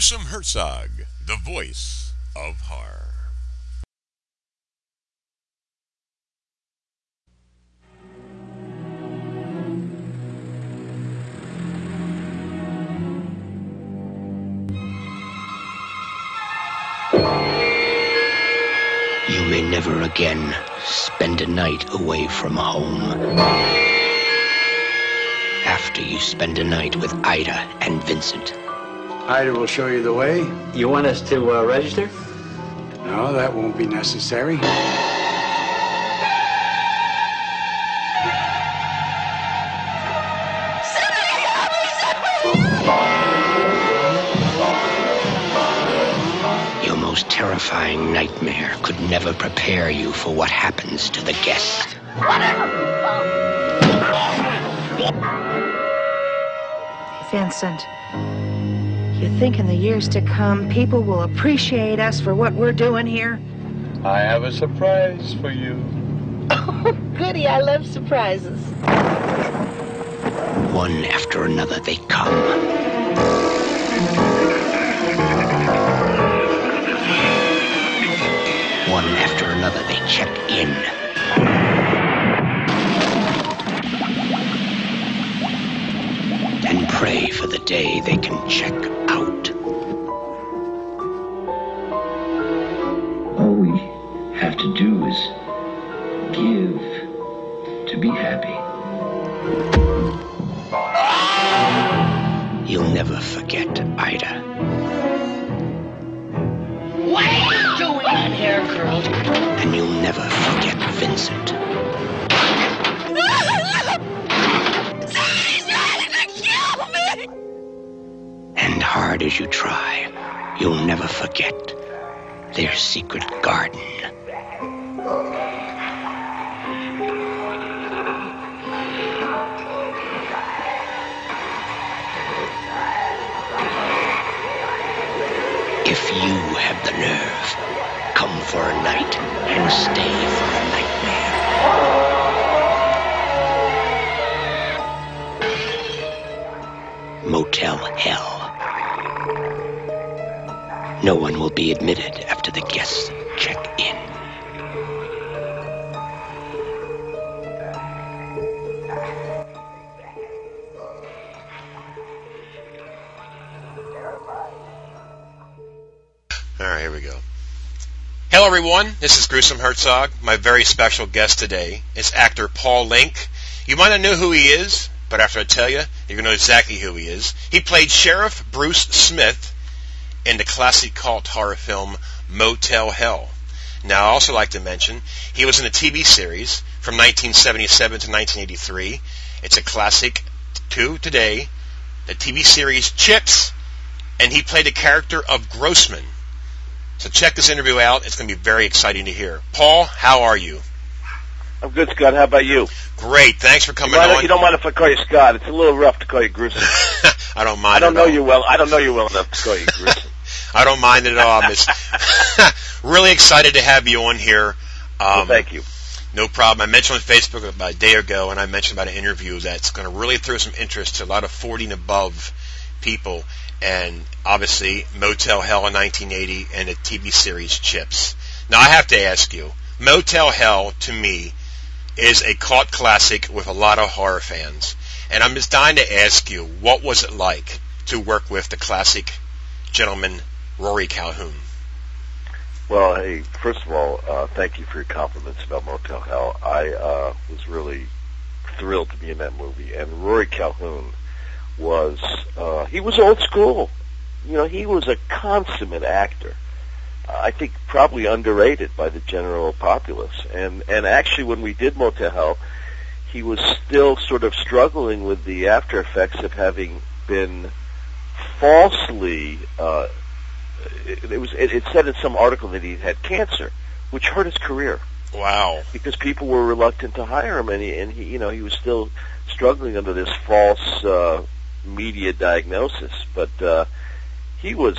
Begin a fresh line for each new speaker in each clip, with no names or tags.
Gruesome Herzog, the voice of horror.
You may never again spend a night away from home. After you spend a night with Ida and Vincent.
Ida will show you the way.
You want us to uh, register?
No, that won't be necessary.
Your most terrifying nightmare could never prepare you for what happens to the guest.
Vincent, you think in the years to come people will appreciate us for what we're doing here?
I have a surprise for you.
Oh, Goody, I love surprises.
One after another they come. One after another they check in. And pray for the day they can check will be admitted after the guests check in.
All right, here we go. Hello, everyone. This is Gruesome Herzog. My very special guest today is actor Paul Linke. You might not know who he is, but after I tell you, you're going to know exactly who he is. He played Sheriff Bruce Smith in the classic cult horror film Motel Hell. Now, I also like to mention he was in a TV series from 1977 to 1983. It's a classic to today. The TV series Chips, and he played the character of Grossman. So check this interview out. It's going to be very exciting to hear. Paul, how are you?
I'm good, Scott. How about you?
Great. Thanks for coming
you,
on.
you don't mind if I call you Scott? It's a little rough to call you Gruesome.
I don't mind.
I don't know
all.
you well. I don't know you well enough to call you Gruesome.
I don't mind it at all. I'm just really excited to have you on here. Um,
well, thank you.
No problem. I mentioned on Facebook about a day ago, and I mentioned about an interview that's going to really throw some interest to a lot of 40 and above people, and obviously Motel Hell in 1980 and the TV series Chips. Now I have to ask you, Motel Hell to me is a cult classic with a lot of horror fans, and I'm just dying to ask you, what was it like to work with the classic gentleman Rory Calhoun?
Well, hey, first of all, uh, thank you for your compliments about Motel Hell. I uh, was really thrilled to be in that movie, and Rory Calhoun was uh, he was old school. You know, he was a consummate actor. I think probably underrated by the general populace. And and actually, when we did Motel Hell, he was still sort of struggling with the after effects of having been falsely. Uh, it, it was it, it said in some article that he had cancer, which hurt his career.
Wow!
Because people were reluctant to hire him, and he and he you know he was still struggling under this false uh, media diagnosis. But uh, he was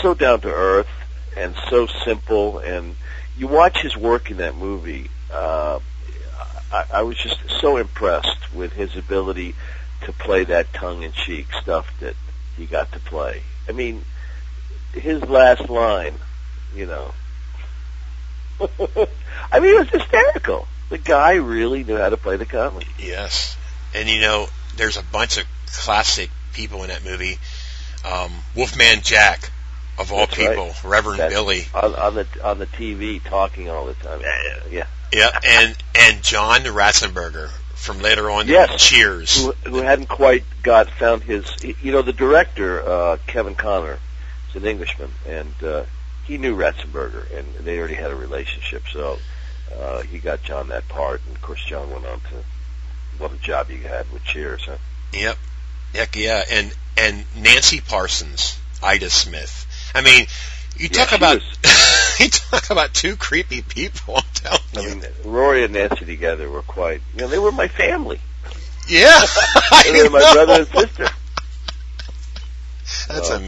so down to earth and so simple, and you watch his work in that movie. Uh, I, I was just so impressed with his ability to play that tongue-in-cheek stuff that he got to play. I mean, his last line, you know. I mean, it was hysterical. The guy really knew how to play the comedy.
Yes, and you know, there's a bunch of classic people in that movie. Um, Wolfman Jack, of all
That's right.
people, Reverend
That's
Billy.
on, on the on the TV talking all the time. Yeah, yeah.
Yeah, and and John Ratzenberger from later on
Yes.
Cheers.
Who, who hadn't quite got found his. You know, the director uh, Kevin Connor an Englishman, and uh, he knew Ratzenberger, and they already had a relationship. So uh, he got John that part, and of course John went on to what a job he had with Cheers. Huh?
Yep. Heck yeah. And and Nancy Parsons, Ida Smith. I mean, you
Yeah,
talk about you talk about two creepy people. I'm telling
I
you.
mean, Rory and Nancy together were quite. You know, they were my family.
yeah.
They were my brother and sister.
That's
Oh, boy.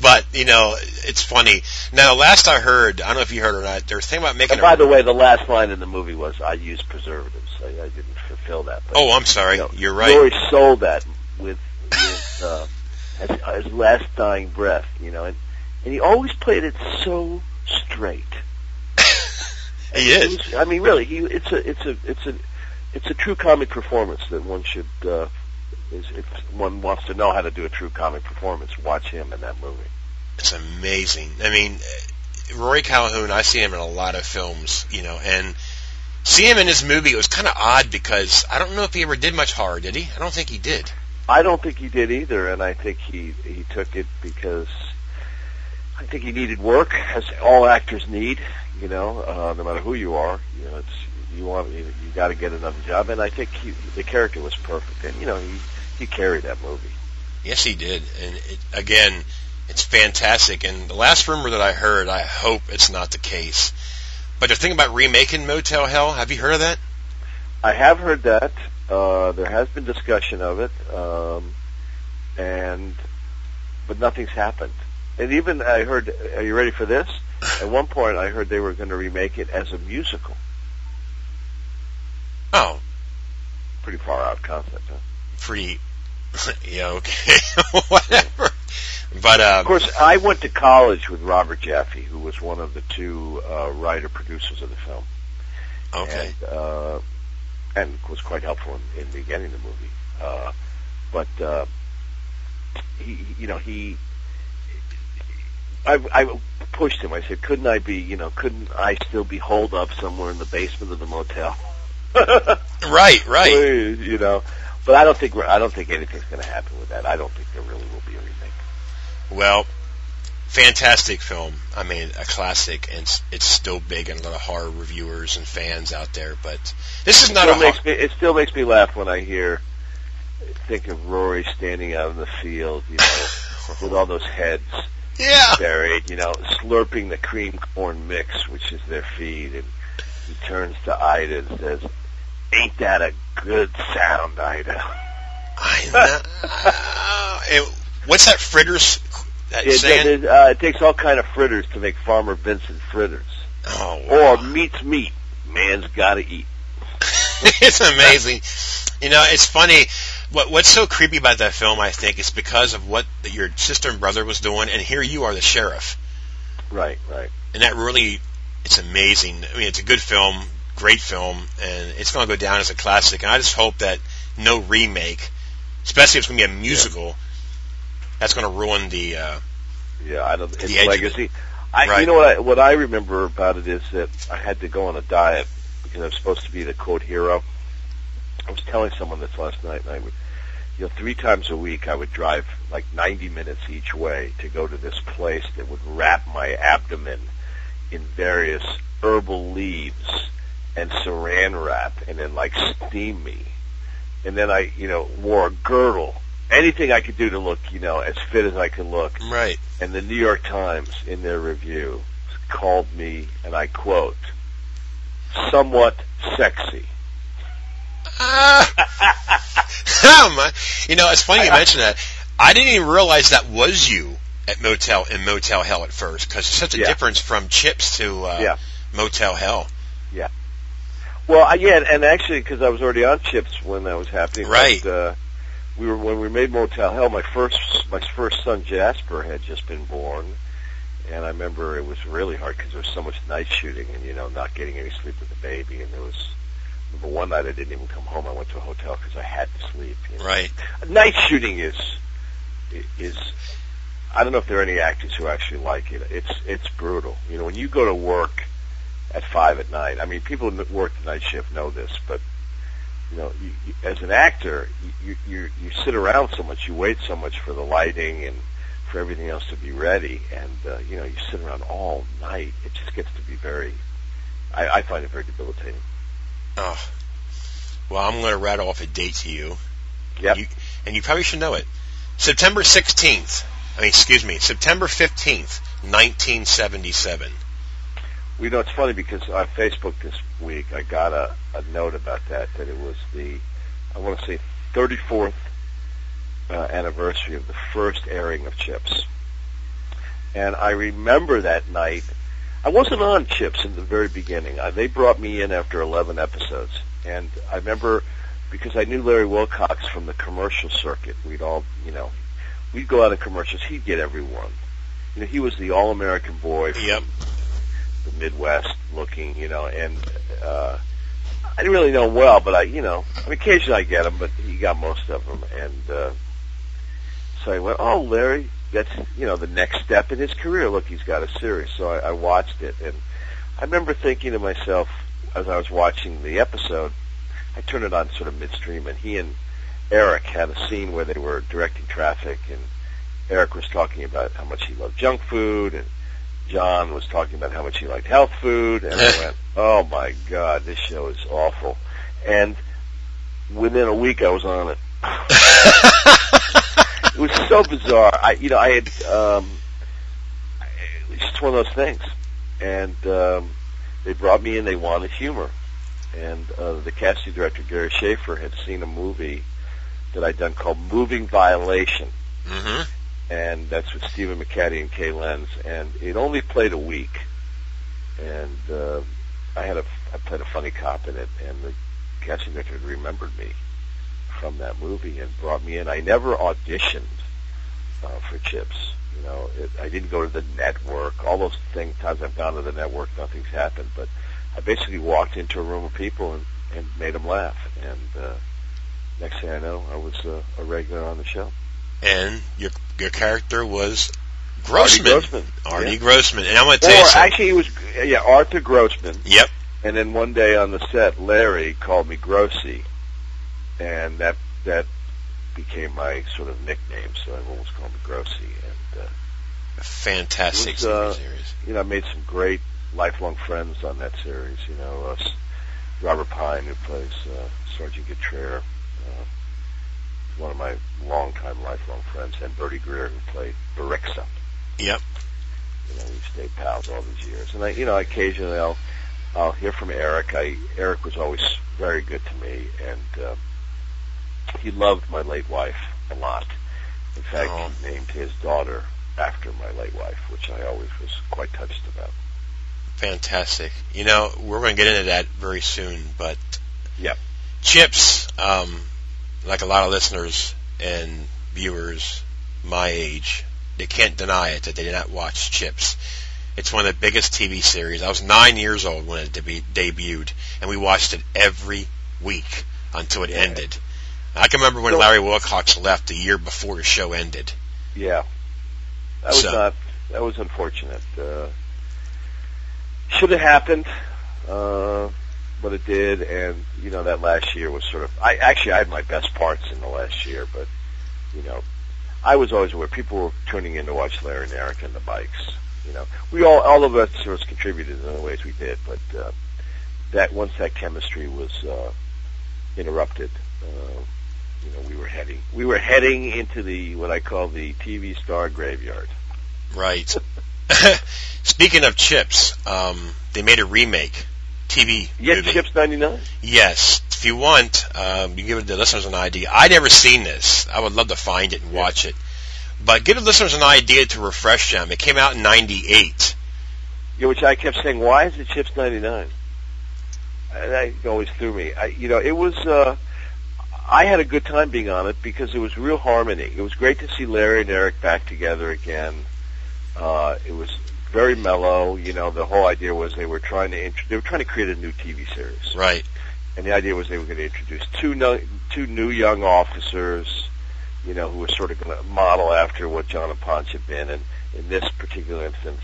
But you know, it's funny. Now, last I heard, I don't know if you heard or not. They're thinking about making.
And
a,
by the way, the last line in the movie was, "I use preservatives." I, I didn't fulfill that. But,
oh, I'm sorry.
you know,
You're right.
Rory sold that with, with uh, his, his last dying breath, you know, and and he always played it so straight.
he
It
is.
was- I mean, really, he it's a it's a it's a it's a true comic performance that one should. Uh, is if one wants to know how to do a true comic performance, watch him in that movie.
It's amazing. I mean, Rory Calhoun. I see him in a lot of films, you know, and see him in this movie. It was kind of odd because I don't know if he ever did much horror. Did he? I don't think he did.
I don't think he did either, and I think he he took it because I think he needed work, as all actors need. You know, uh, no matter who you are, you know, it's you want you, you got to get another job, and I think he, the character was perfect, and you know he he carried that movie.
Yes, he did. And it, again, it's fantastic. And the last rumor that I heard, I hope it's not the case. But the thing about remaking Motel Hell. Have you heard of that?
I have heard that uh, there has been discussion of it, um, and but nothing's happened. And even I heard, are you ready for this? At one point, I heard they were going to remake it as a musical.
Oh,
Pretty far out concept, huh?
pretty. yeah, okay, whatever. But um,
Of course, I went to college with Robert Jaffe, who was one of the two uh, writer producers of the film,
okay,
and, uh, and was quite helpful in, in beginning the movie. Uh, but uh, he, you know, he, I, I pushed him. I said, "Couldn't I be, you know, couldn't I still be holed up somewhere in the basement of the motel?"
right, right.
Please, you know. But I don't think I don't think anything's going to happen with that. I don't think there really will be a remake.
Well, fantastic film. I mean, a classic, and it's, it's still big and a lot of horror reviewers and fans out there. But this is not a
makes
hor-
me, it still makes me laugh when I hear think of Rory standing out in the field, you know, with all those heads
yeah.
buried, you know, slurping the cream corn mix, which is their feed, and he turns to Ida and says, "Ain't that a good sound, Ida?"
I know. And what's that fritters? That
It,
saying?
it, uh, it takes all kind of fritters to make Farmer Vincent fritters,
oh, wow.
or meat's meat. Man's got to eat.
it's amazing. You know, it's funny. What What's so creepy about that film, I think, is because of what your sister and brother was doing, and here you are, the sheriff,
Right, right.
and that really, it's amazing. I mean, it's a good film, great film, and it's going to go down as a classic. And I just hope that no remake, especially if it's going to be a musical, that's going to ruin the. Uh,
Yeah, I don't. It's
The
legacy. I,
Right.
You know what? I, what I remember about it is that I had to go on a diet because I'm supposed to be the quote hero. I was telling someone this last night, and I would, you know, three times a week I would drive like 90 minutes each way to go to this place that would wrap my abdomen in various herbal leaves and saran wrap, and then like steam me. And then I, you know, wore a girdle. Anything I could do to look, you know, as fit as I could look
right.
and the New York Times, in their review, called me, and I quote, somewhat sexy.
Ah. Um, you know, it's funny you mention that. I didn't even realize that was you at Motel in Motel Hell at first, because it's such a
Yeah.
difference from Chips to uh,
Yeah.
Motel Hell.
Well, I, yeah, and actually, because I was already on Chips when that was happening.
Right.
But, uh, we were when we made Motel Hell. My first my first son Jasper had just been born, and I remember it was really hard because there was so much night shooting and you know not getting any sleep with the baby. And there was remember one night I didn't even come home. I went to a hotel because I had to sleep. You know?
Right.
Night shooting is is I don't know if there are any actors who actually like it. It's it's brutal. You know, when you go to work at five at night. I mean, people who work the night shift know this, but you know, you, you, as an actor, you, you you sit around so much, you wait so much for the lighting and for everything else to be ready, and uh, you know, you sit around all night. It just gets to be very. I, I find it very debilitating.
Oh, well, I'm going to rattle off a date to you.
Yep.
You, and you probably should know it. September 16th. I mean, excuse me, September 15th, 1977.
We know it's funny because on Facebook this week I got a, a note about that that it was the I want to say 34th uh, anniversary of the first airing of Chips, and I remember that night. I wasn't on Chips in the very beginning. I, they brought me in after 11 episodes, and I remember because I knew Larry Wilcox from the commercial circuit. We'd all, you know, we'd go out in commercials. He'd get everyone. You know, he was the all-American boy from
Yep.
The Midwest looking, you know, and uh, I didn't really know him well, but I, you know, I mean, occasionally I get him, but he got most of them, and uh, so I went, oh, Larry, that's you know the next step in his career. Look, he's got a series. So I, I watched it, and I remember thinking to myself as I was watching the episode, I turned it on sort of midstream, and he and Eric had a scene where they were directing traffic, and Eric was talking about how much he loved junk food, and John was talking about how much he liked health food, and I went, "Oh my God, this show is awful." And within a week, I was on it. it was so bizarre. I, you know, I had um, it was just one of those things, and um, they brought me in. They wanted humor, and uh, the casting director Gary Schaefer had seen a movie that I'd done called Moving Violation
Mm-hmm.
And that's with Stephen McHattie and Kay Lenz, and it only played a week, and uh, I had a I played a funny cop in it, and the casting director remembered me from that movie and brought me in. I never auditioned uh, for Chips. You know, it, I didn't go to the network. All those things, times I've gone to the network, nothing's happened. But I basically walked into a room of people and, and made them laugh. And uh, next thing I know, I was uh, a regular on the show.
And your your character was Grossman.
Artie Grossman.
Artie
Yeah.
Grossman. And I'm going to
Or
tell you something.
actually, it was yeah Arthur Grossman.
Yep.
And then one day on the set, Larry called me Grossy, and that that became my sort of nickname. So everyone always called me Grossy, and uh,
Fantastic
was, uh,
series.
you know I made some great lifelong friends on that series. You know, uh, Robert Pine, who plays uh, Sergeant Getraer, uh, one of my longtime lifelong friends, and Brodie Greer, who played Baricza.
Yep.
You know, we've stayed pals all these years. And I, you know, occasionally I'll, I'll hear from Eric. I, Eric was always very good to me and, uh, he loved my late wife a lot. In fact,
Oh.
he named his daughter after my late wife, which I always was quite touched about.
Fantastic. You know, we're going to get into that very soon, but
Yep.
Chips, um, like a lot of listeners and viewers my age, they can't deny it that they did not watch Chips. It's one of the biggest TV series. I was nine years old when it debu- debuted, and we watched it every week until it
Yeah.
ended. I can remember when
So-
Larry Wilcox left the year before the show ended.
Yeah. That was
So-
not, that was unfortunate. Uh, should have happened, uh, but it did, and, you know, that last year was sort of, I, actually I had my best parts in the last year, but, you know, I was always aware people were tuning in to watch Larry and Eric and the bikes, you know. We all, all of us sort of contributed in the ways we did, but, uh, that, once that chemistry was, uh, interrupted, uh, you know, we were heading, we were heading into the, what I call the TV star graveyard.
Right. Speaking of Chips, um, they made a remake TV
Yeah,
movie.
Chips 99.
Yes. If you want, um, you can give the listeners an idea. I'd never seen this. I would love to find it and watch it. But give the listeners an idea to refresh them. It came out in '98.
Yeah, which I kept saying, why is it Chips 99? And that always threw me. I, you know, it was, uh, I had a good time being on it because it was real harmony. It was great to see Larry and Eric back together again. Uh, it was very mellow. You know, the whole idea was they were trying to int- they were trying to create a new TV series,
Right.
and the idea was they were going to introduce two no- two new young officers, you know, who were sort of going to model after what John and Ponch had been, and in this particular instance,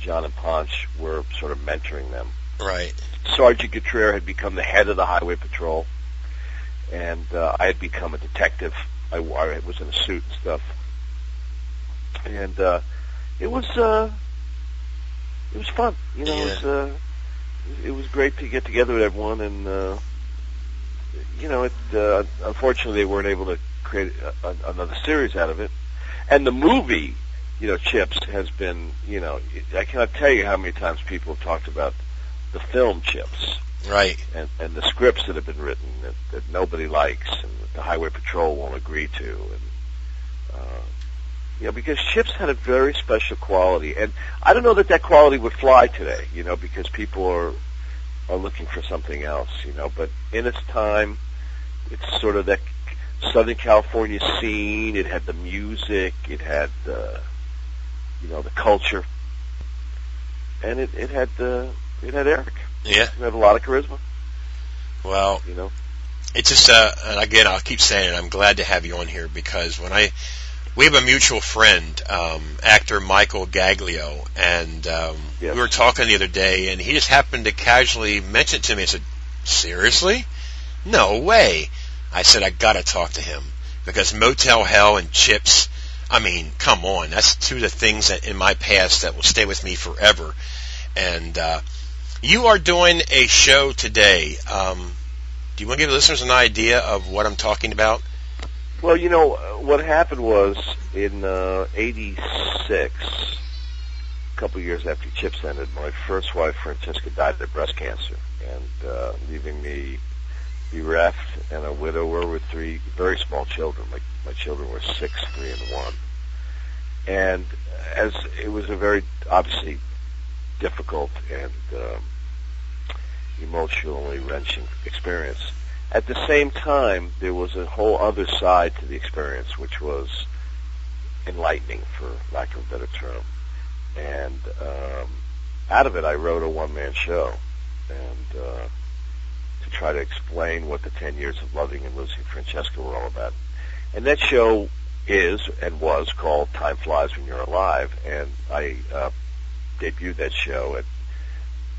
John and Ponch were sort of mentoring them.
Right.
Sergeant Getraer had become the head of the Highway Patrol, and uh, I had become a detective. I, I was in a suit and stuff, and uh, it was uh, it was fun. You know, it was uh, it was great to get together with everyone, and uh, you know, it uh, unfortunately they weren't able to create a, a, another series out of it, and the movie. You know, Chips has been, you know, I cannot tell you how many times people have talked about the film Chips
Right.
and, and the scripts that have been written that, that nobody likes and that the Highway Patrol won't agree to, and uh, you know, because Chips had a very special quality, and I don't know that that quality would fly today, you know, because people are are looking for something else, you know. But in its time, it's sort of that Southern California scene. It had the music, it had the, you know, the culture, and it it had the it had Eric.
Yeah.
It had a lot of charisma,
Well,
you know.
it's just uh and again I'll keep saying it, I'm glad to have you on here because when I we have a mutual friend, um, actor Michael Gaglio, and um,
Yes.
we were talking the other day, and he just happened to casually mention it to me. I said, "Seriously? No way!" I said, "I got to talk to him because Motel Hell and Chips. I mean, come on, that's two of the things that in my past that will stay with me forever." And uh, you are doing a show today. Um, do you want to give the listeners an idea of what I'm talking about?
Well, you know, what happened was in uh, 86, a couple years after Chips ended, my first wife, Francesca, died of breast cancer, and uh, leaving me bereft and a widower with three very small children. My, my children were six, three, and one. And as it was a very, obviously, difficult and um, emotionally wrenching experience. At the same time, there was a whole other side to the experience, which was enlightening, for lack of a better term. And um, out of it, I wrote a one-man show, and uh, to try to explain what the ten years of loving and losing Francesca were all about. And that show is and was called Time Flies When You're Alive, and I uh, debuted that show at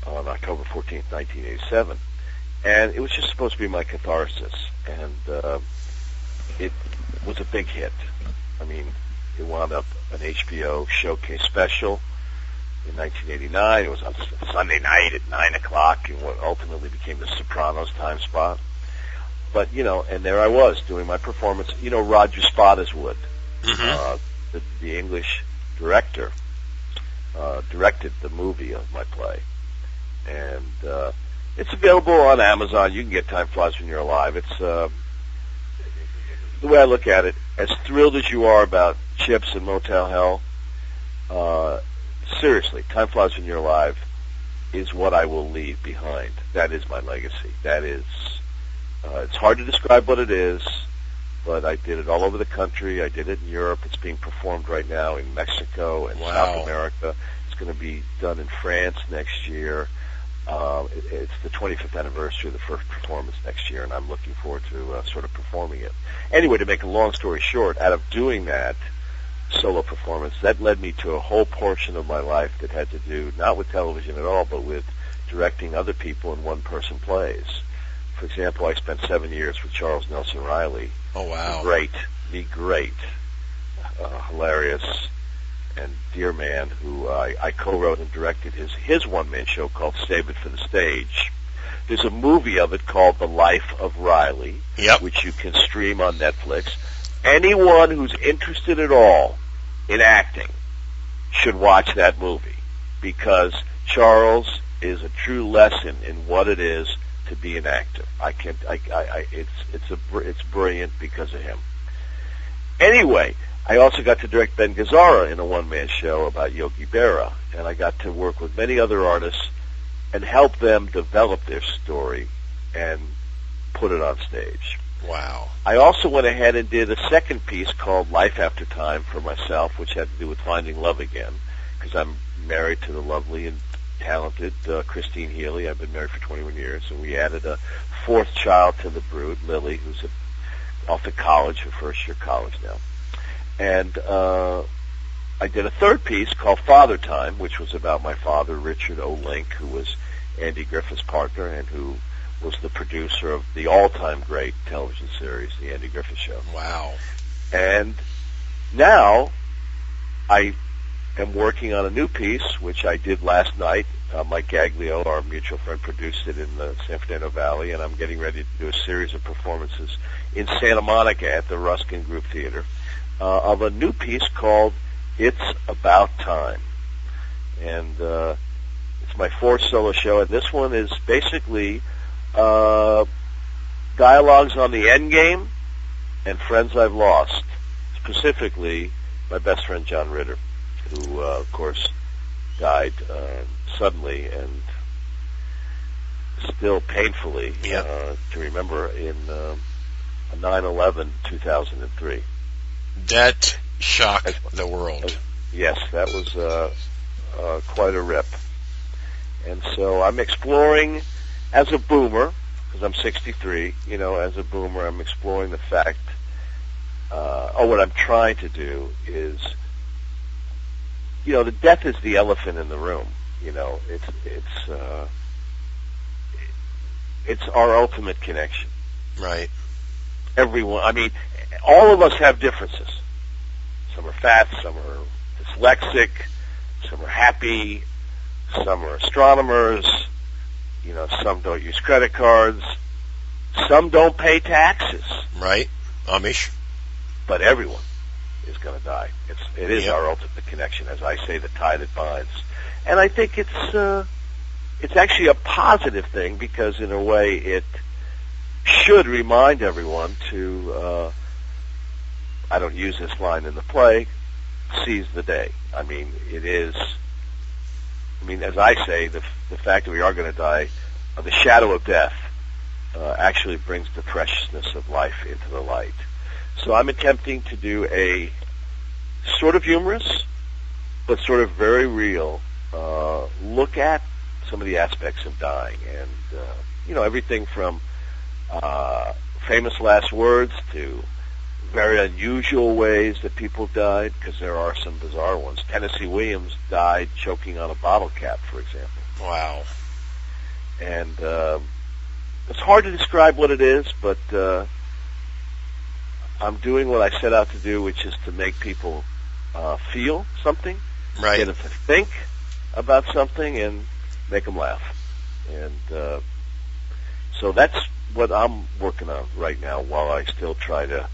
on October 14th, 1987 and it was just supposed to be my catharsis, and uh, it was a big hit. I mean, it wound up an HBO showcase special in 1989. It was on Sunday night at nine o'clock, in what ultimately became the Sopranos time spot. But you know, and there I was doing my performance. You know, Roger Spottiswoode, uh, the, the English director, uh, directed the movie of my play, and. Uh, it's available on Amazon. You can get Time Flies When You're Alive. It's uh, the way I look at it. As thrilled as you are about Chips and Motel Hell, uh, seriously, Time Flies When You're Alive is what I will leave behind. That is my legacy. That is. Uh, it's hard to describe what it is, but I did it all over the country. I did it in Europe. It's being performed right now in Mexico and
Wow.
South America. It's going to be done in France next year. Uh, it, it's the 25th anniversary of the first performance next year, and I'm looking forward to uh, sort of performing it. Anyway, to make a long story short, out of doing that solo performance, that led me to a whole portion of my life that had to do not with television at all, but with directing other people in one-person plays. For example, I spent seven years with Charles Nelson Reilly.
Oh wow!
The great, the great, uh, hilarious, and dear man who I, I co-wrote and directed his his one-man show called Save It for the Stage. There's a movie of it called The Life of Reilly,
Yep.
which you can stream on Netflix. Anyone who's interested at all in acting should watch that movie because Charles is a true lesson in what it is to be an actor. I can't. I, I, I it's it's a it's brilliant because of him. Anyway, I also got to direct Ben Gazzara in a one-man show about Yogi Berra, and I got to work with many other artists and help them develop their story and put it on stage.
Wow.
I also went ahead and did a second piece called Life After Time for myself, which had to do with finding love again, because I'm married to the lovely and talented uh, Christine Healy. I've been married for 21 years, and we added a fourth child to the brood, Lily, who's a, off to college, her first year college now. And uh, I did a third piece called Father Time, which was about my father, Richard O. Linke, who was Andy Griffith's partner and who was the producer of the all-time great television series, The Andy Griffith Show.
Wow.
And now I am working on a new piece, which I did last night. Uh, Mike Gaglio, our mutual friend, produced it in the San Fernando Valley, and I'm getting ready to do a series of performances in Santa Monica at the Ruskin Group Theater uh, of a new piece called It's About Time. And uh, it's my fourth solo show, and this one is basically uh, dialogues on the end game and friends I've lost, specifically my best friend John Ritter, who, uh, of course, died uh, suddenly and still painfully
Yeah.
uh, to remember in uh, 9/11 2003.
That shocked the world.
Yes, that was uh, uh, quite a rip. And so I'm exploring as a boomer, because I'm 63, you know, as a boomer, I'm exploring the fact, uh, or what I'm trying to do is, you know, the death is the elephant in the room. You know, it's, it's, uh, it's our ultimate connection.
Right.
Everyone, I mean, all of us have differences. Some are fat, some are dyslexic, some are happy, some are astronomers, you know, some don't use credit cards, some don't pay taxes,
Right. Amish.
but everyone is going to die. It's it is
Yep.
our ultimate connection, as I say, the tie that binds. And I think it's uh, it's actually a positive thing because in a way it should remind everyone to. Uh, I don't use this line in the play. Seize the day. I mean, it is. I mean, as I say, the the fact that we are going to die, uh, the shadow of death, uh, actually brings the preciousness of life into the light. So I'm attempting to do a sort of humorous, but sort of very real uh, look at some of the aspects of dying, and uh, you know everything from uh, famous last words to very unusual ways that people died, because there are some bizarre ones. Tennessee Williams died choking on a bottle cap, for example,
Wow.
and uh, it's hard to describe what it is, but uh, I'm doing what I set out to do, which is to make people uh, feel something,
Right.
get them to think about something, and make them laugh. And uh, so that's what I'm working on right now, while I still try to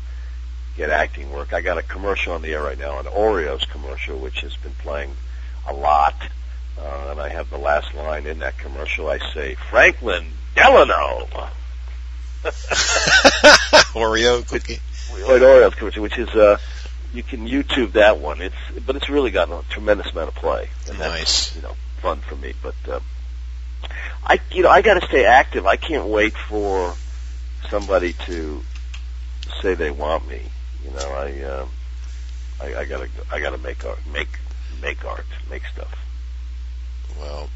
get acting work. I got a commercial on the air right now, an Oreos commercial, which has been playing a lot. Uh, and I have the last line in that commercial. I say, Franklin Delano.
Oreo cookie.
An Oreos commercial, which is uh, you can YouTube that one. It's but it's really gotten a tremendous amount of play, and that's
Nice.
you know fun for me. But uh, I you know I got to stay active. I can't wait for somebody to say they want me. You know I um, I, I gotta I gotta make art make make art make stuff.
Well,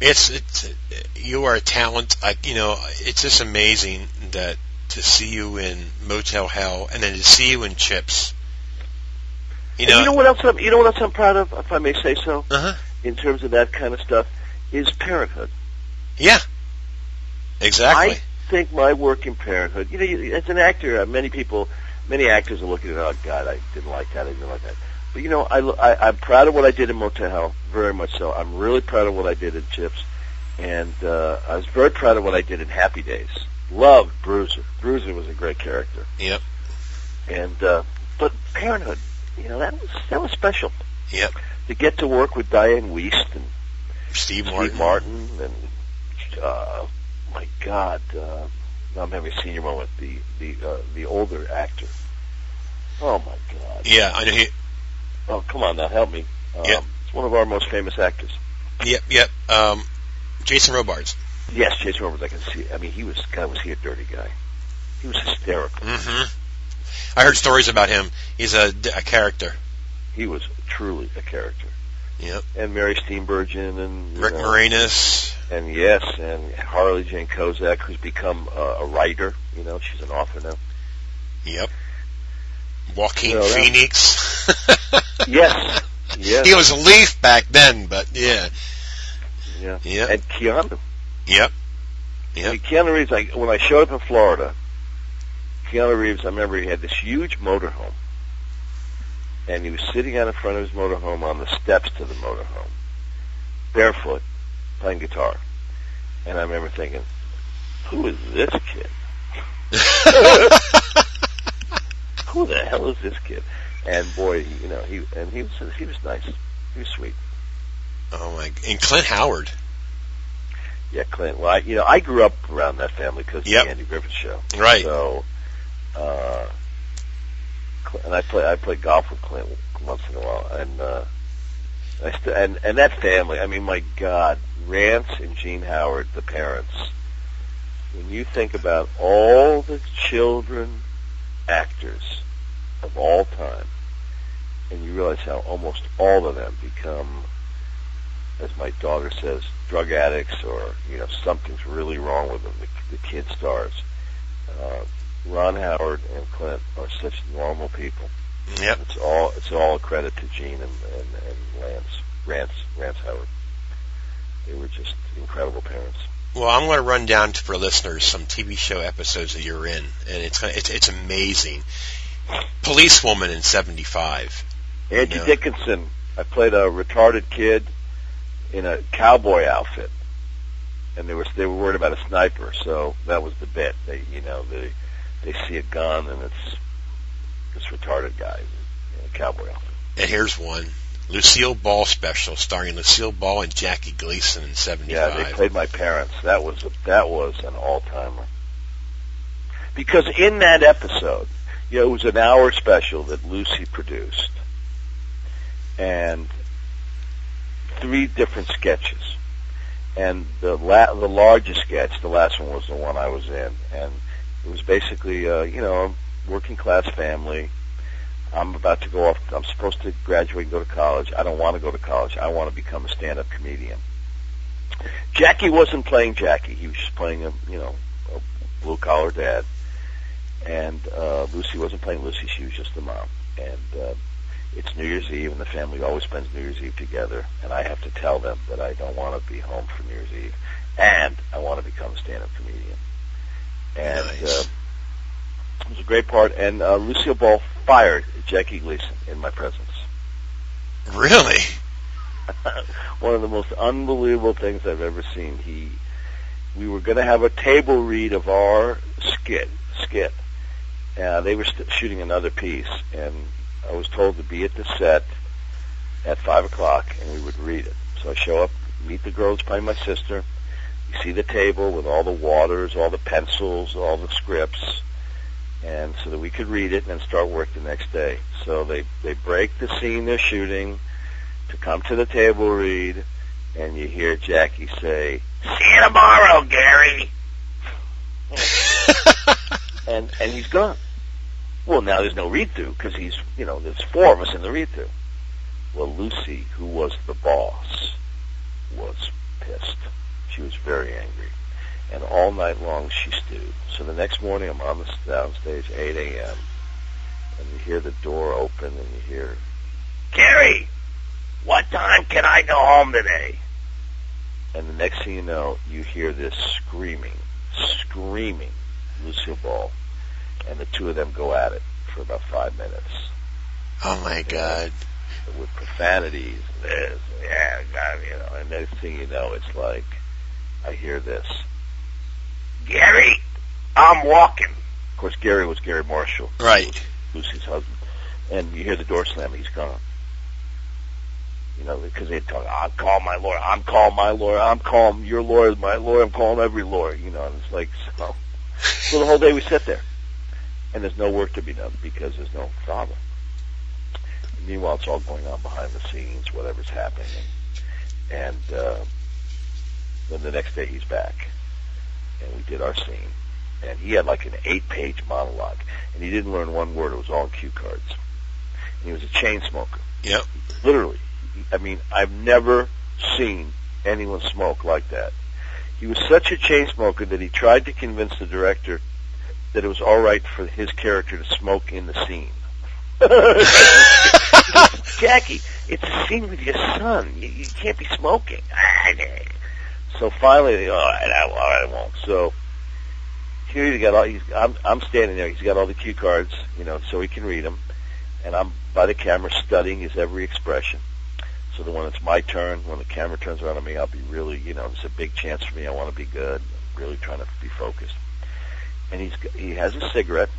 it's it's you are a talent. I, you know, it's just amazing that to see you in Motel Hell and then to see you in Chips. You
And
know,
you know what else? I'm, you know what else I'm proud of, if I may say so,
uh huh.
in terms of that kind of stuff, is parenthood.
Yeah. Exactly.
I think my work in Parenthood, you know, as an actor, uh, many people, many actors are looking at, oh God, I didn't like that, I didn't like that. But you know, I, I, I'm proud of what I did in Motel Hell, very much so. I'm really proud of what I did in Chips, and uh, I was very proud of what I did in Happy Days. Loved Bruiser. Bruiser was a great character,
Yep.
and uh, but Parenthood, you know, that was that was special
Yep.
to get to work with Dianne Wiest and
Steve
Steve
Martin.
Martin, and uh, my God, uh, now I'm having a senior moment. The the uh, the older actor. Oh my God!
Yeah, I know. He,
Oh come on now, help me. Um,
Yep.
It's one of our most famous actors.
yep. Yep. Um, Jason Robards.
Yes, Jason Robards. I can see. I mean, he was of was he a dirty guy? He was hysterical.
hmm I heard stories about him. He's a, a character.
He was truly a character.
Yep.
And Mary Steenburgen and
Rick
know,
Moranis.
And yes, and Harley Jane Kozak, who's become uh, a writer. You know, she's an author now.
Yep. Joaquin
You know,
Phoenix.
Yes, yes,
He was a leaf back then, but yeah.
yeah,
Yeah.
And Keanu.
Yep.
I
Yep.
mean, Keanu Reeves. Like when I showed up in Florida, Keanu Reeves. I remember he had this huge motorhome, and he was sitting out in front of his motorhome on the steps to the motorhome, barefoot, playing guitar. And I remember thinking, "Who is this kid? Who the hell is this kid?" And boy, you know, he and he was he was nice. He was sweet.
oh my! And Clint Howard.
Yeah, Clint. Well, I, you know, I grew up around that family because
Yep.
of the Andy Griffith Show.
Right.
So, uh, and I play I play golf with Clint once in a while, and uh, I st- and and that family. I mean, my God, Rance and Jean Howard, the parents. When you think about all the children actors of all time, and you realize how almost all of them become, as my daughter says, drug addicts, or you know something's really wrong with them. The, the kid stars. Uh, Ron Howard and Clint are such normal people.
Yep.
It's all it's all a credit to Jean and, and, and Lance, Rance, Rance Howard. They were just incredible parents.
Well, I'm going to run down to, for listeners some TV show episodes that you're in, and it's it's it's amazing. Policewoman in '75.
Angie
Yeah.
Dickinson. I played a retarded kid in a cowboy outfit, and they were they were worried about a sniper, so that was the bit. They you know they they see a gun and it's this retarded guy in a cowboy outfit.
And here's one: Lucille Ball special starring Lucille Ball and Jackie Gleason in '75.
Yeah, they played my parents. That was a, that was an all timer. Because in that episode, you know, it was an hour special that Lucy produced, and three different sketches. And the la- the largest sketch, the last one was the one I was in, and it was basically, uh, you know, working class family. I'm about to go off. I'm supposed to graduate and go to college. I don't want to go to college. I want to become a stand-up comedian. Jackie wasn't playing Jackie. He was just playing a, you know, a blue collar dad. And uh, Lucy wasn't playing Lucy. She was just the mom. And uh, it's New Year's Eve, and the family always spends New Year's Eve together. And I have to tell them that I don't want to be home for New Year's Eve, and I want to become a stand-up comedian. And
Nice.
uh, it was a great part. And uh, Lucille Ball fired Jackie Gleason in my presence.
Really?
one of the most unbelievable things I've ever seen. He, we were going to have a table read of our skit. Skit. Uh, they were st- shooting another piece, and I was told to be at the set at five o'clock, and we would read it. So I show up, meet the girls playing my sister. You see the table with all the waters, all the pencils, all the scripts, and so that we could read it and then start work the next day. So they they break the scene they're shooting to come to the table read, and you hear Jackie say, "See you tomorrow, Gary," and and he's gone. Well, now there's no read through because he's you know there's four of us in the read through. Well, Lucy, who was the boss, was pissed. She was very angry, and all night long she stewed. So the next morning, I'm on the downstage, 8 a.m., and you hear the door open, and you hear, "Gary, what time can I go home today? And the next thing you know, you hear this screaming, screaming, Lucille Ball, and the two of them go at it for about five minutes
Oh my God.
with profanities. And this, yeah, God, you know. And next thing you know, it's like I hear this, Gary, I'm walking. Of course, Gary was Gary Marshall,
Right.
Lucy's husband, and you hear the door slam. He's gone. You know, because they talk, I'm calling my lawyer, I'm calling my lawyer, I'm calling your lawyer, my lawyer, I'm calling every lawyer, you know, and it's like, so, so the whole day we sit there, and there's no work to be done because there's no father. Meanwhile, it's all going on behind the scenes, whatever's happening, and, and uh, then the next day he's back, and we did our scene, and he had like an eight-page monologue, and he didn't learn one word. It was all cue cards. And he was a chain smoker.
Yep.
Literally. I mean, I've never seen anyone smoke like that. He was such a chain smoker that he tried to convince the director that it was all right for his character to smoke in the scene. Jackie, it's a scene with your son. You, you can't be smoking. So finally, all right, I, all right, I won't. So here he's got all. He's, I'm I'm standing there. He's got all the cue cards, you know, so he can read them, and I'm by the camera studying his every expression. So that when it's my turn, when the camera turns around on me, I'll be really, you know, it's a big chance for me. I want to be good. I'm really trying to be focused. And he's he has a cigarette,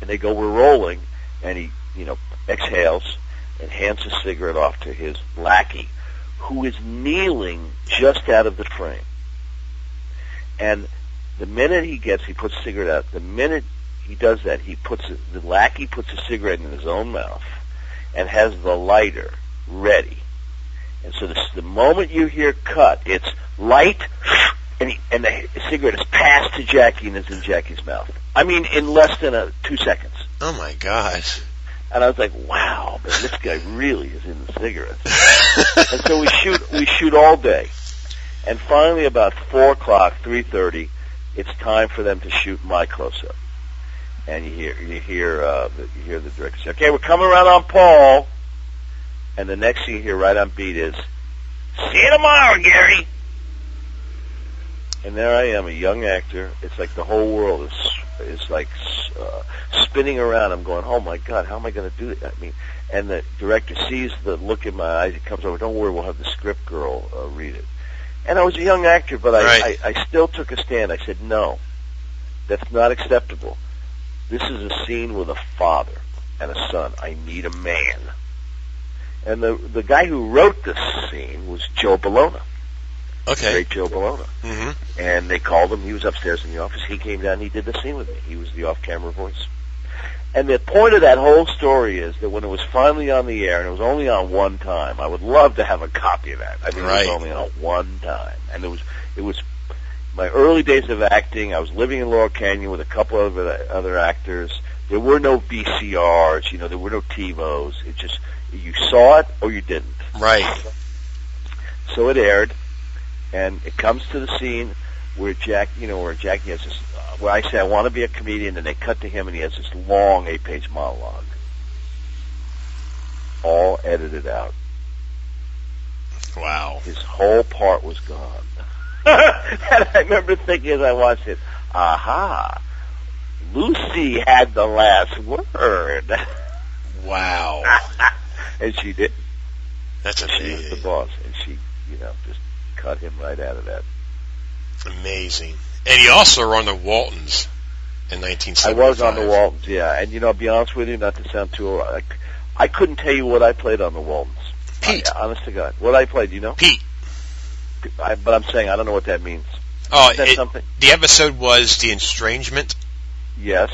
and they go, we're rolling, and he, you know, exhales and hands the cigarette off to his lackey, who is kneeling just out of the frame. And the minute he gets, he puts the cigarette out. The minute he does that, he puts it, the lackey puts a cigarette in his own mouth and has the lighter ready. And so this, the moment you hear cut, it's light, and, he, and the cigarette is passed to Jackie and is in Jackie's mouth. I mean, in less than a two seconds.
Oh my God.
And I was like, wow, but this guy really is in the cigarettes. and so we shoot, we shoot all day. And finally about four o'clock, three thirty, it's time for them to shoot my close up. And you hear, you hear, uh, the, you hear the director say, okay, we're coming around on Paul. And the next thing you hear right on beat is, see you tomorrow, Gary. And there I am, a young actor. It's like the whole world is is like uh, spinning around. I'm going, oh my god, how am I going to do that? I mean, and the director sees the look in my eyes. He comes over. Don't worry, we'll have the script girl uh, read it. And I was a young actor, but I,
Right.
I I still took a stand. I said, no, that's not acceptable. This is a scene with a father and a son. I need a man. And the the guy who wrote this scene was Joe Bologna,
Okay.
great Joe Bologna.
hmm
And they called him. He was upstairs in the office. He came down. He did the scene with me. He was the off-camera voice. And the point of that whole story is that when it was finally on the air, and it was only on one time, I would love to have a copy of that. I mean,
Right.
it was only on one time, and it was it was my early days of acting. I was living in Laurel Canyon with a couple of other, other actors. There were no VCRs, you know, there were no TiVos. It just you saw it or you didn't.
Right.
So it aired, and it comes to the scene where Jack, you know, where Jackie has this, uh, where I say I want to be a comedian, and they cut to him, and he has this long eight-page monologue, all edited out.
Wow.
His whole part was gone. and I remember thinking as I watched it, aha, Lucy had the last word,
Wow.
and she did.
That's a
She was the boss, and she, you know, just cut him right out of that.
Amazing. And you also were on the Waltons in 1975.
I was on the Waltons, yeah. And you know, I'll be honest with you, not to sound too, old, I, I couldn't tell you what I played on the Waltons.
Pete.
I, honest to God, what I played, you know?
Pete.
I, but I'm saying I don't know what that means.
Oh,
Is that
it,
something?
the episode was the estrangement.
Yes.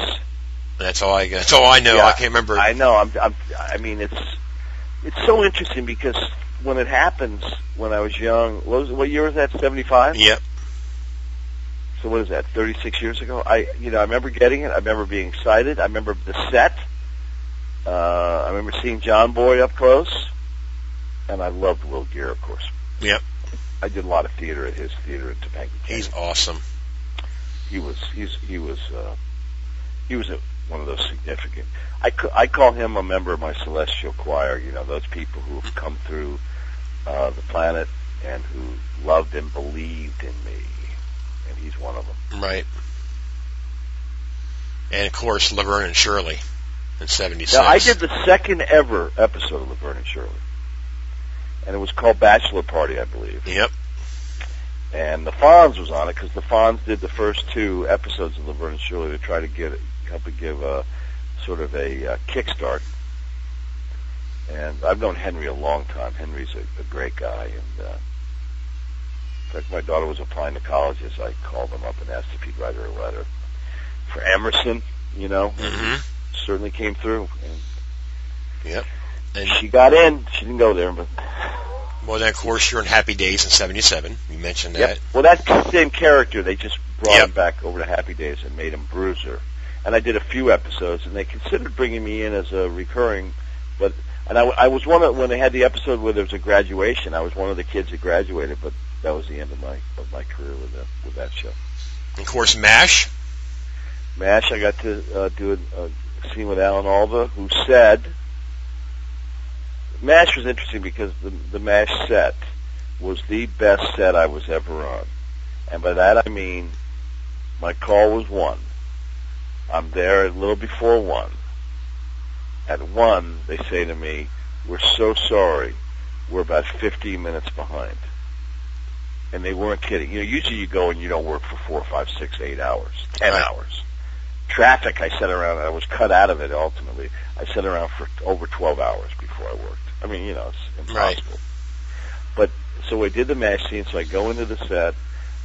That's all I. That's all I know.
Yeah,
I can't remember.
I know. I'm, I'm. I mean, it's it's so interesting because when it happens, when I was young, what, was, what year was that? Seventy five.
Yep.
So what is that? Thirty six years ago. I, you know, I remember getting it. I remember being excited. I remember the set. Uh, I remember seeing John Boy up close, and I loved Will Geer, of course.
Yep.
I did a lot of theater at his theater in Topanga.
He's awesome.
he was he's he was uh, he was a, one of those significant. I I call him a member of my celestial choir. You know those people who have come through uh, the planet and who loved and believed in me, and he's one of them.
Right. And of course, Laverne and Shirley in '76.
Now I did the second ever episode of Laverne and Shirley, and it was called Bachelor Party, I believe.
Yep.
and the Fonz was on it because the Fonz did the first two episodes of Laverne and Shirley to try to get help it give a sort of a uh, kickstart. And I've known Henry a long time. Henry's a, a great guy, and uh, in fact, my daughter was applying to colleges. I called him up and asked if he'd write her a letter for Emerson. You know,
hmm
certainly came through, and
Yep. And
she got in. She didn't go there, but
well, then of course you're in Happy Days in '77. You mentioned that.
Yep. Well, the same character, they just brought
Yep.
him back over to Happy Days and made him Bruiser. And I did a few episodes, and they considered bringing me in as a recurring, but and I, I was one of when they had the episode where there was a graduation. I was one of the kids that graduated, but that was the end of my of my career with that with that show.
Of course, MASH.
MASH, I got to uh, do a, a scene with Alan Alda, who said MASH was interesting because the the MASH set was the best set I was ever on, and by that I mean my call was one. I'm there a little before one. At one, they say to me, "We're so sorry, we're about 15 minutes behind." And they weren't kidding. You know, usually you go and you don't work for four, five, six, eight hours, ten
Right.
hours. Traffic, I sat around. I was cut out of it ultimately. I sat around for over 12 hours before I worked. I mean, you know, it's impossible. Right. But so I did the mash scene. So I go into the set.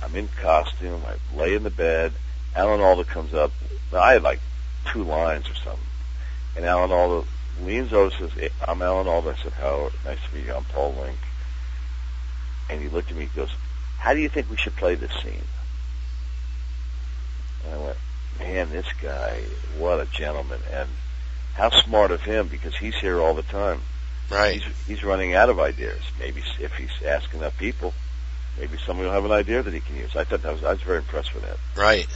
I'm in costume. I lay in the bed. Alan Alda comes up. I had like two lines or something. And Alan Alda leans over and says, I'm Alan Alda. I said, Howard, nice to meet you. I'm Paul Linke. And he looked at me and goes, how do you think we should play this scene? And I went, man, this guy, what a gentleman. And how smart of him because he's here all the time.
Right.
He's, he's running out of ideas. Maybe if he's asking enough people, maybe somebody will have an idea that he can use. I thought that was, I was very impressed with that.
Right.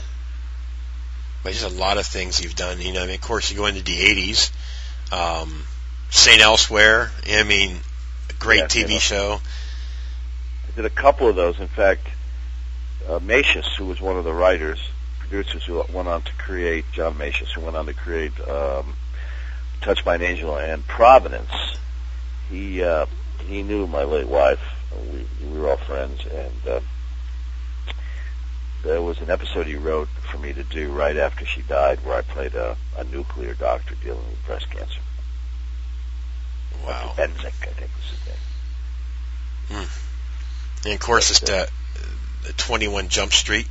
But just a lot of things you've done. You know, I mean, of course, you go into the '80s. Um, Saint Elsewhere. I mean, a great
Yeah,
TV show.
I did a couple of those. In fact, uh, Masius, who was one of the writers, producers who went on to create, John Masius, who went on to create um, Touched by an Angel and Providence, he uh, he knew my late wife. We, we were all friends, and uh, there was an episode he wrote for me to do right after she died where I played a, a nuclear doctor dealing with breast cancer.
Wow.
Benzik, I think was his name. Hmm.
And of course, it's the, the 21 Jump Street.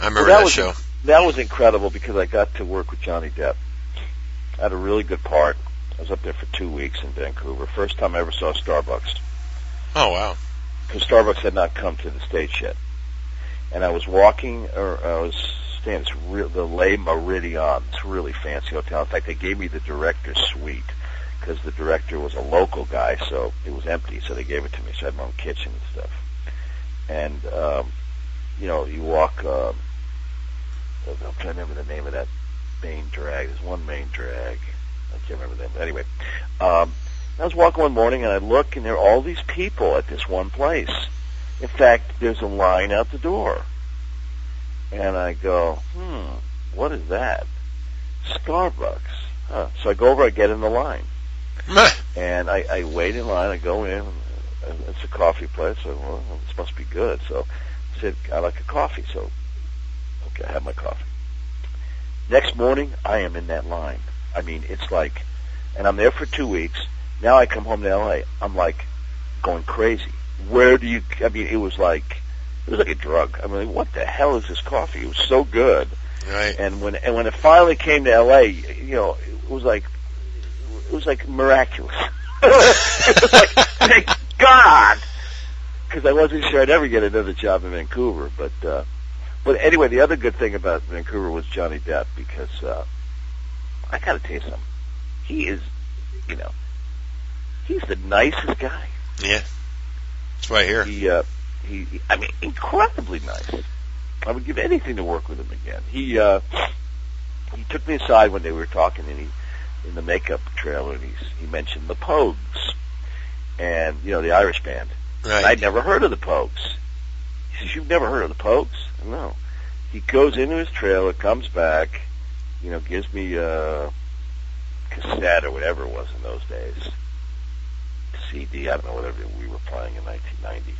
I remember
Well, that
that,
was
show.
that was incredible because I got to work with Johnny Depp. I had a really good part. I was up there for two weeks in Vancouver. First time I ever saw Starbucks
Oh wow.
because Starbucks had not come to the States yet. And I was walking, or I was staying at real, the Le Meridien. It's a really fancy hotel. In fact, they gave me the director's suite because the director was a local guy, so it was empty. So they gave it to me. So I had my own kitchen and stuff. And um, you know, you walk. Uh, I'm trying to remember the name of that main drag. There's one main drag. I can't remember the name. But anyway, um, I was walking one morning and I look and there are all these people at this one place. In fact, there's a line out the door. And I go, hmm, what is that? Starbucks. Huh. So I go over, I get in the line. And I, I wait in line, I go in, and it's a coffee place. So, well, this must be good. So I said, I like a coffee. So, okay, I have my coffee. Next morning, I am in that line. I mean, it's like, and I'm there for two weeks. Now I come home to LA. I'm like going crazy. Where do you? I mean, it was like it was like a drug. I mean, what the hell is this coffee? It was so good.
Right.
And when and when it finally came to LA, you know, it was like it was like miraculous. it was like, thank God, because I wasn't sure I'd ever get another job in Vancouver. But uh, but anyway, the other good thing about Vancouver was Johnny Depp because uh, I got to tell you something. He is, you know, he's the nicest guy.
Yeah. That's what I hear.
He, uh, he, I mean, incredibly nice. I would give anything to work with him again. He, uh, he took me aside day. We were talking, and he, in the makeup trailer, and he's, he mentioned the Pogues, and you know the Irish band.
Right.
I'd never heard of the Pogues. He says, "You've never heard of the Pogues?" No. He goes into his trailer, comes back, you know, gives me a cassette or whatever it was in those days. CD, I don't know whatever we were playing in 1990,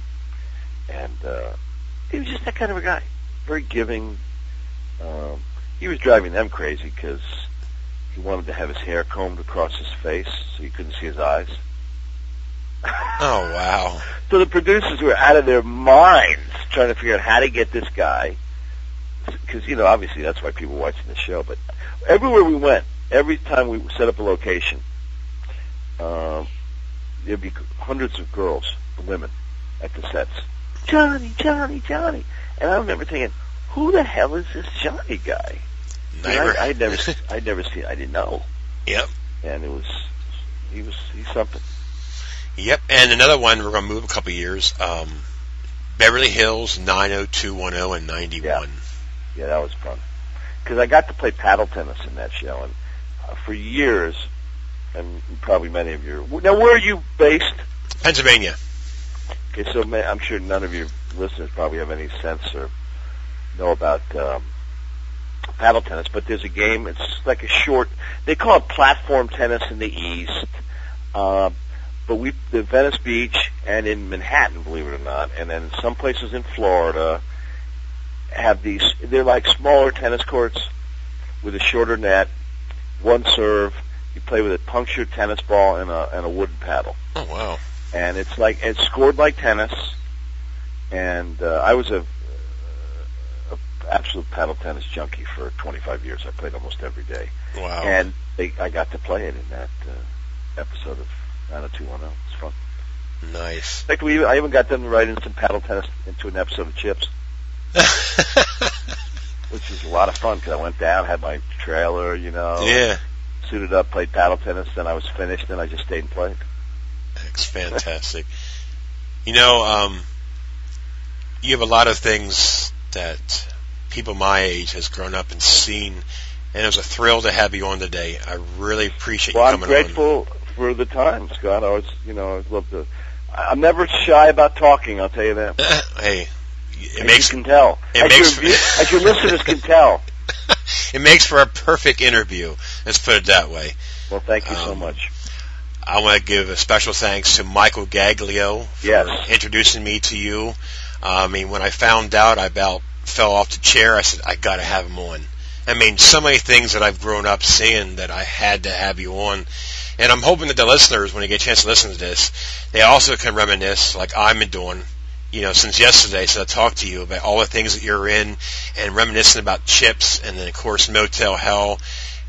and uh, he was just that kind of a guy, very giving. Um, he was driving them crazy because he wanted to have his hair combed across his face so you couldn't see his eyes.
Oh wow.
So the producers were out of their minds trying to figure out how to get this guy, because you know obviously that's why people were watching the show. But everywhere we went, every time we set up a location, um, there'd be hundreds of girls, women, at the sets. Johnny, Johnny, Johnny, and I remember thinking, who the hell is this Johnny guy? And
Never.
I, I'd never, s- I'd never seen. I didn't know,
Yep.
and it was, he was, he's something.
Yep. And another one, we're going to move a couple years. Um, Beverly Hills 90210 and 91.
Yeah, that was fun. Because I got to play paddle tennis in that show, and uh, for years, and probably many of you. Now, where are you based?
Pennsylvania.
Okay, so ma- I'm sure none of your listeners probably have any sense or know about um, paddle tennis, but there's a game. It's like a short. They call it platform tennis in the East, uh, but we the Venice Beach and in Manhattan, believe it or not, and then some places in Florida have these. They're like smaller tennis courts with a shorter net, one serve. You play with a punctured tennis ball and a and a wooden paddle
Oh, wow.
and it's like it's scored like tennis. And uh, I was a, a absolute paddle tennis junkie for 25 years. I played almost every day,
Wow.
and they, I got to play it in that uh, episode of 90210. It's fun.
nice.
In fact, we I even got them to write in some paddle tennis into an episode of Chips, which was a lot of fun because I went down, had my trailer, you know,
yeah.
Suited up, played paddle tennis. Then I was finished, and I just stayed and played.
It's fantastic. you know, um, you have a lot of things that people my age has grown up and seen, and it was a thrill to have you on today. I really appreciate
Well,
you
I'm
coming
grateful for the time, Scott. I was, you know, I'd love to. I- I'm never shy about talking. I'll tell you that.
hey, it
As
makes
you can tell.
it
as,
makes-
your, as your listeners can tell.
it makes for a perfect interview. Let's put it that way.
Well, thank you so
Um,
much.
I want to give a special thanks to Michael Gaglio for
Yes.
introducing me to you. I mean, when I found out, I about fell off the chair. I said, I got to have him on. I mean, so many things that I've grown up seeing that I had to have you on. And I'm hoping that the listeners, when they get a chance to listen to this, they also can reminisce, like I've been doing, you know, since yesterday. So I talked to you about all the things that you're in and reminiscing about Chips and then, of course, Motel Hell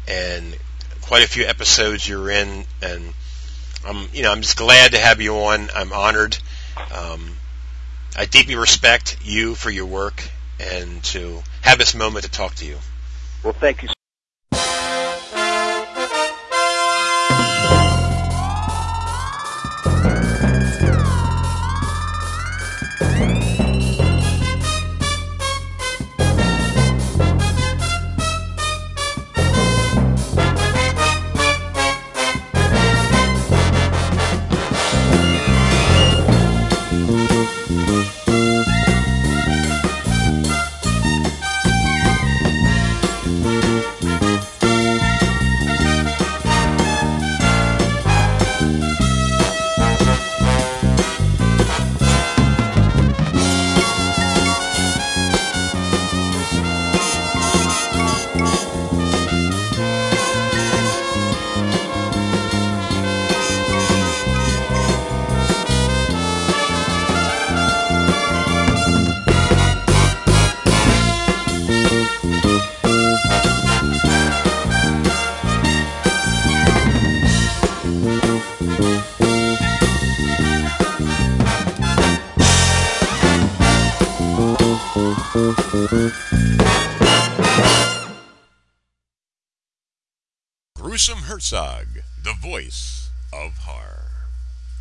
and quite a few episodes you're in. And I'm, you know, I'm just glad to have you on. I'm honored. Um, I deeply respect you for your work and to have this moment to talk to you.
Well, thank you.